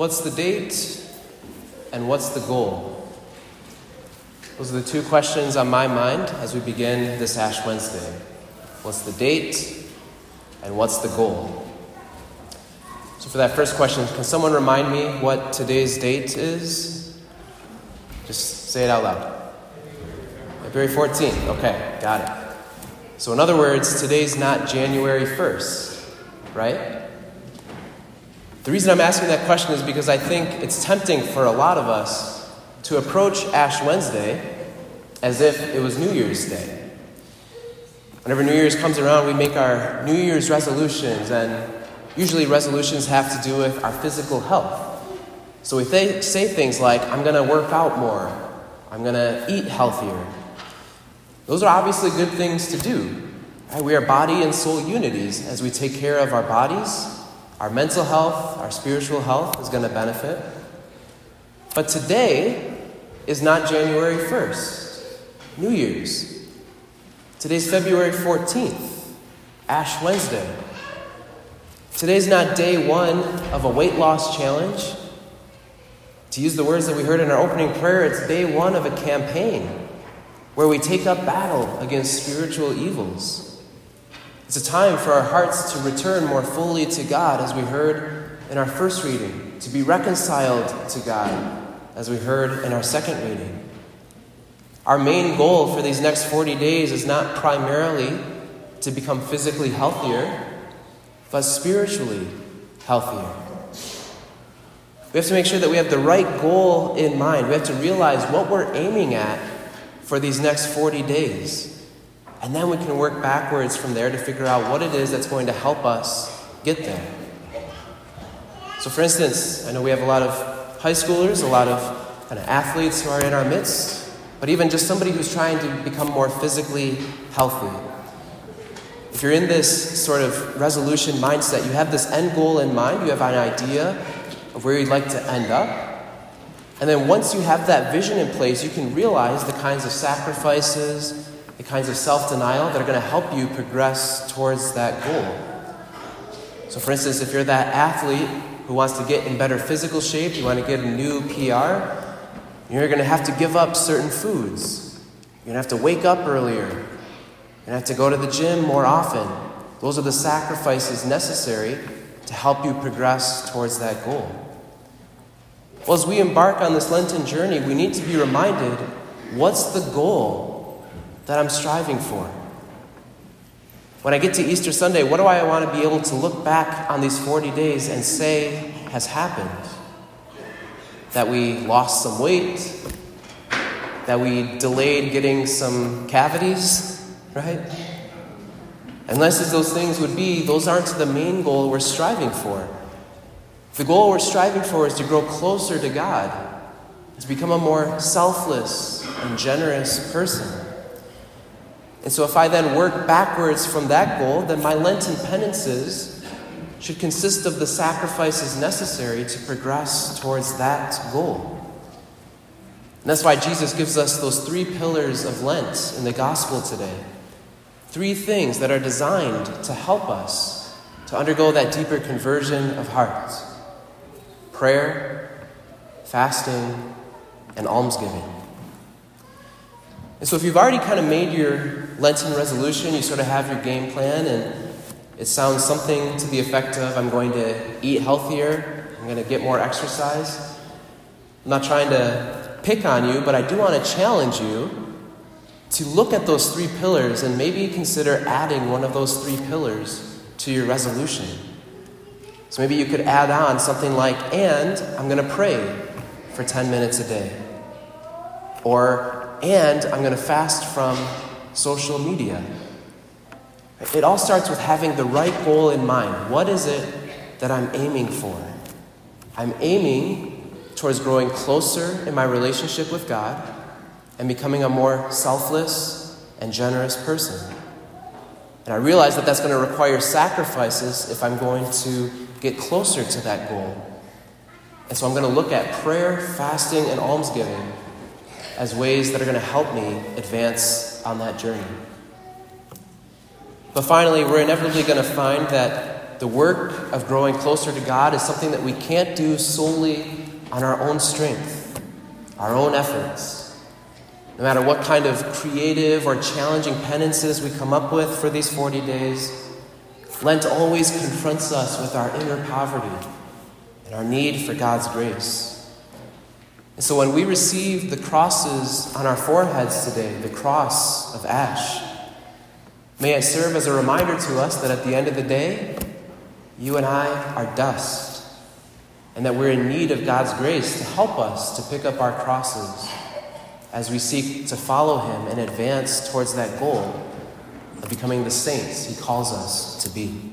What's the date and what's the goal? Those are the two questions on my mind as we begin this Ash Wednesday. What's the date and what's the goal? So, for that first question, can someone remind me what today's date is? Just say it out loud. February 14th. Okay, got it. So, in other words, today's not January 1st, right? The reason I'm asking that question is because I think it's tempting for a lot of us to approach Ash Wednesday as if it was New Year's Day. Whenever New Year's comes around, we make our New Year's resolutions, and usually resolutions have to do with our physical health. So we th- say things like, I'm going to work out more, I'm going to eat healthier. Those are obviously good things to do. Right? We are body and soul unities as we take care of our bodies our mental health, our spiritual health is going to benefit. But today is not January 1st, New Year's. Today's February 14th, Ash Wednesday. Today's not day one of a weight loss challenge. To use the words that we heard in our opening prayer, it's day one of a campaign where we take up battle against spiritual evils. It's a time for our hearts to return more fully to God, as we heard in our first reading, to be reconciled to God, as we heard in our second reading. Our main goal for these next 40 days is not primarily to become physically healthier, but spiritually healthier. We have to make sure that we have the right goal in mind. We have to realize what we're aiming at for these next 40 days. And then we can work backwards from there to figure out what it is that's going to help us get there. So, for instance, I know we have a lot of high schoolers, a lot of kind of athletes who are in our midst, but even just somebody who's trying to become more physically healthy. If you're in this sort of resolution mindset, you have this end goal in mind, you have an idea of where you'd like to end up. And then once you have that vision in place, you can realize the kinds of sacrifices, the kinds of self denial that are going to help you progress towards that goal. So, for instance, if you're that athlete who wants to get in better physical shape, you want to get a new PR, you're going to have to give up certain foods. You're going to have to wake up earlier. You're going to have to go to the gym more often. Those are the sacrifices necessary to help you progress towards that goal. Well, as we embark on this Lenten journey, we need to be reminded what's the goal that I'm striving for? When I get to Easter Sunday, what do I want to be able to look back on these 40 days and say has happened? That we lost some weight, that we delayed getting some cavities, right? Unless those things would be, those aren't the main goal we're striving for. The goal we're striving for is to grow closer to God, to become a more selfless and generous person. And so, if I then work backwards from that goal, then my Lenten penances should consist of the sacrifices necessary to progress towards that goal. And that's why Jesus gives us those three pillars of Lent in the gospel today. Three things that are designed to help us to undergo that deeper conversion of heart prayer, fasting, and almsgiving. And so, if you've already kind of made your Lenten resolution, you sort of have your game plan, and it sounds something to the effect of I'm going to eat healthier, I'm going to get more exercise. I'm not trying to pick on you, but I do want to challenge you to look at those three pillars and maybe consider adding one of those three pillars to your resolution. So maybe you could add on something like, and I'm going to pray for 10 minutes a day. Or and I'm going to fast from social media. It all starts with having the right goal in mind. What is it that I'm aiming for? I'm aiming towards growing closer in my relationship with God and becoming a more selfless and generous person. And I realize that that's going to require sacrifices if I'm going to get closer to that goal. And so I'm going to look at prayer, fasting, and almsgiving as ways that are going to help me advance on that journey. But finally, we're inevitably going to find that the work of growing closer to God is something that we can't do solely on our own strength, our own efforts. No matter what kind of creative or challenging penances we come up with for these 40 days, Lent always confronts us with our inner poverty and our need for God's grace. And so when we receive the crosses on our foreheads today, the cross of ash, may it serve as a reminder to us that at the end of the day, you and I are dust, and that we're in need of God's grace to help us to pick up our crosses as we seek to follow Him and advance towards that goal of becoming the saints He calls us to be.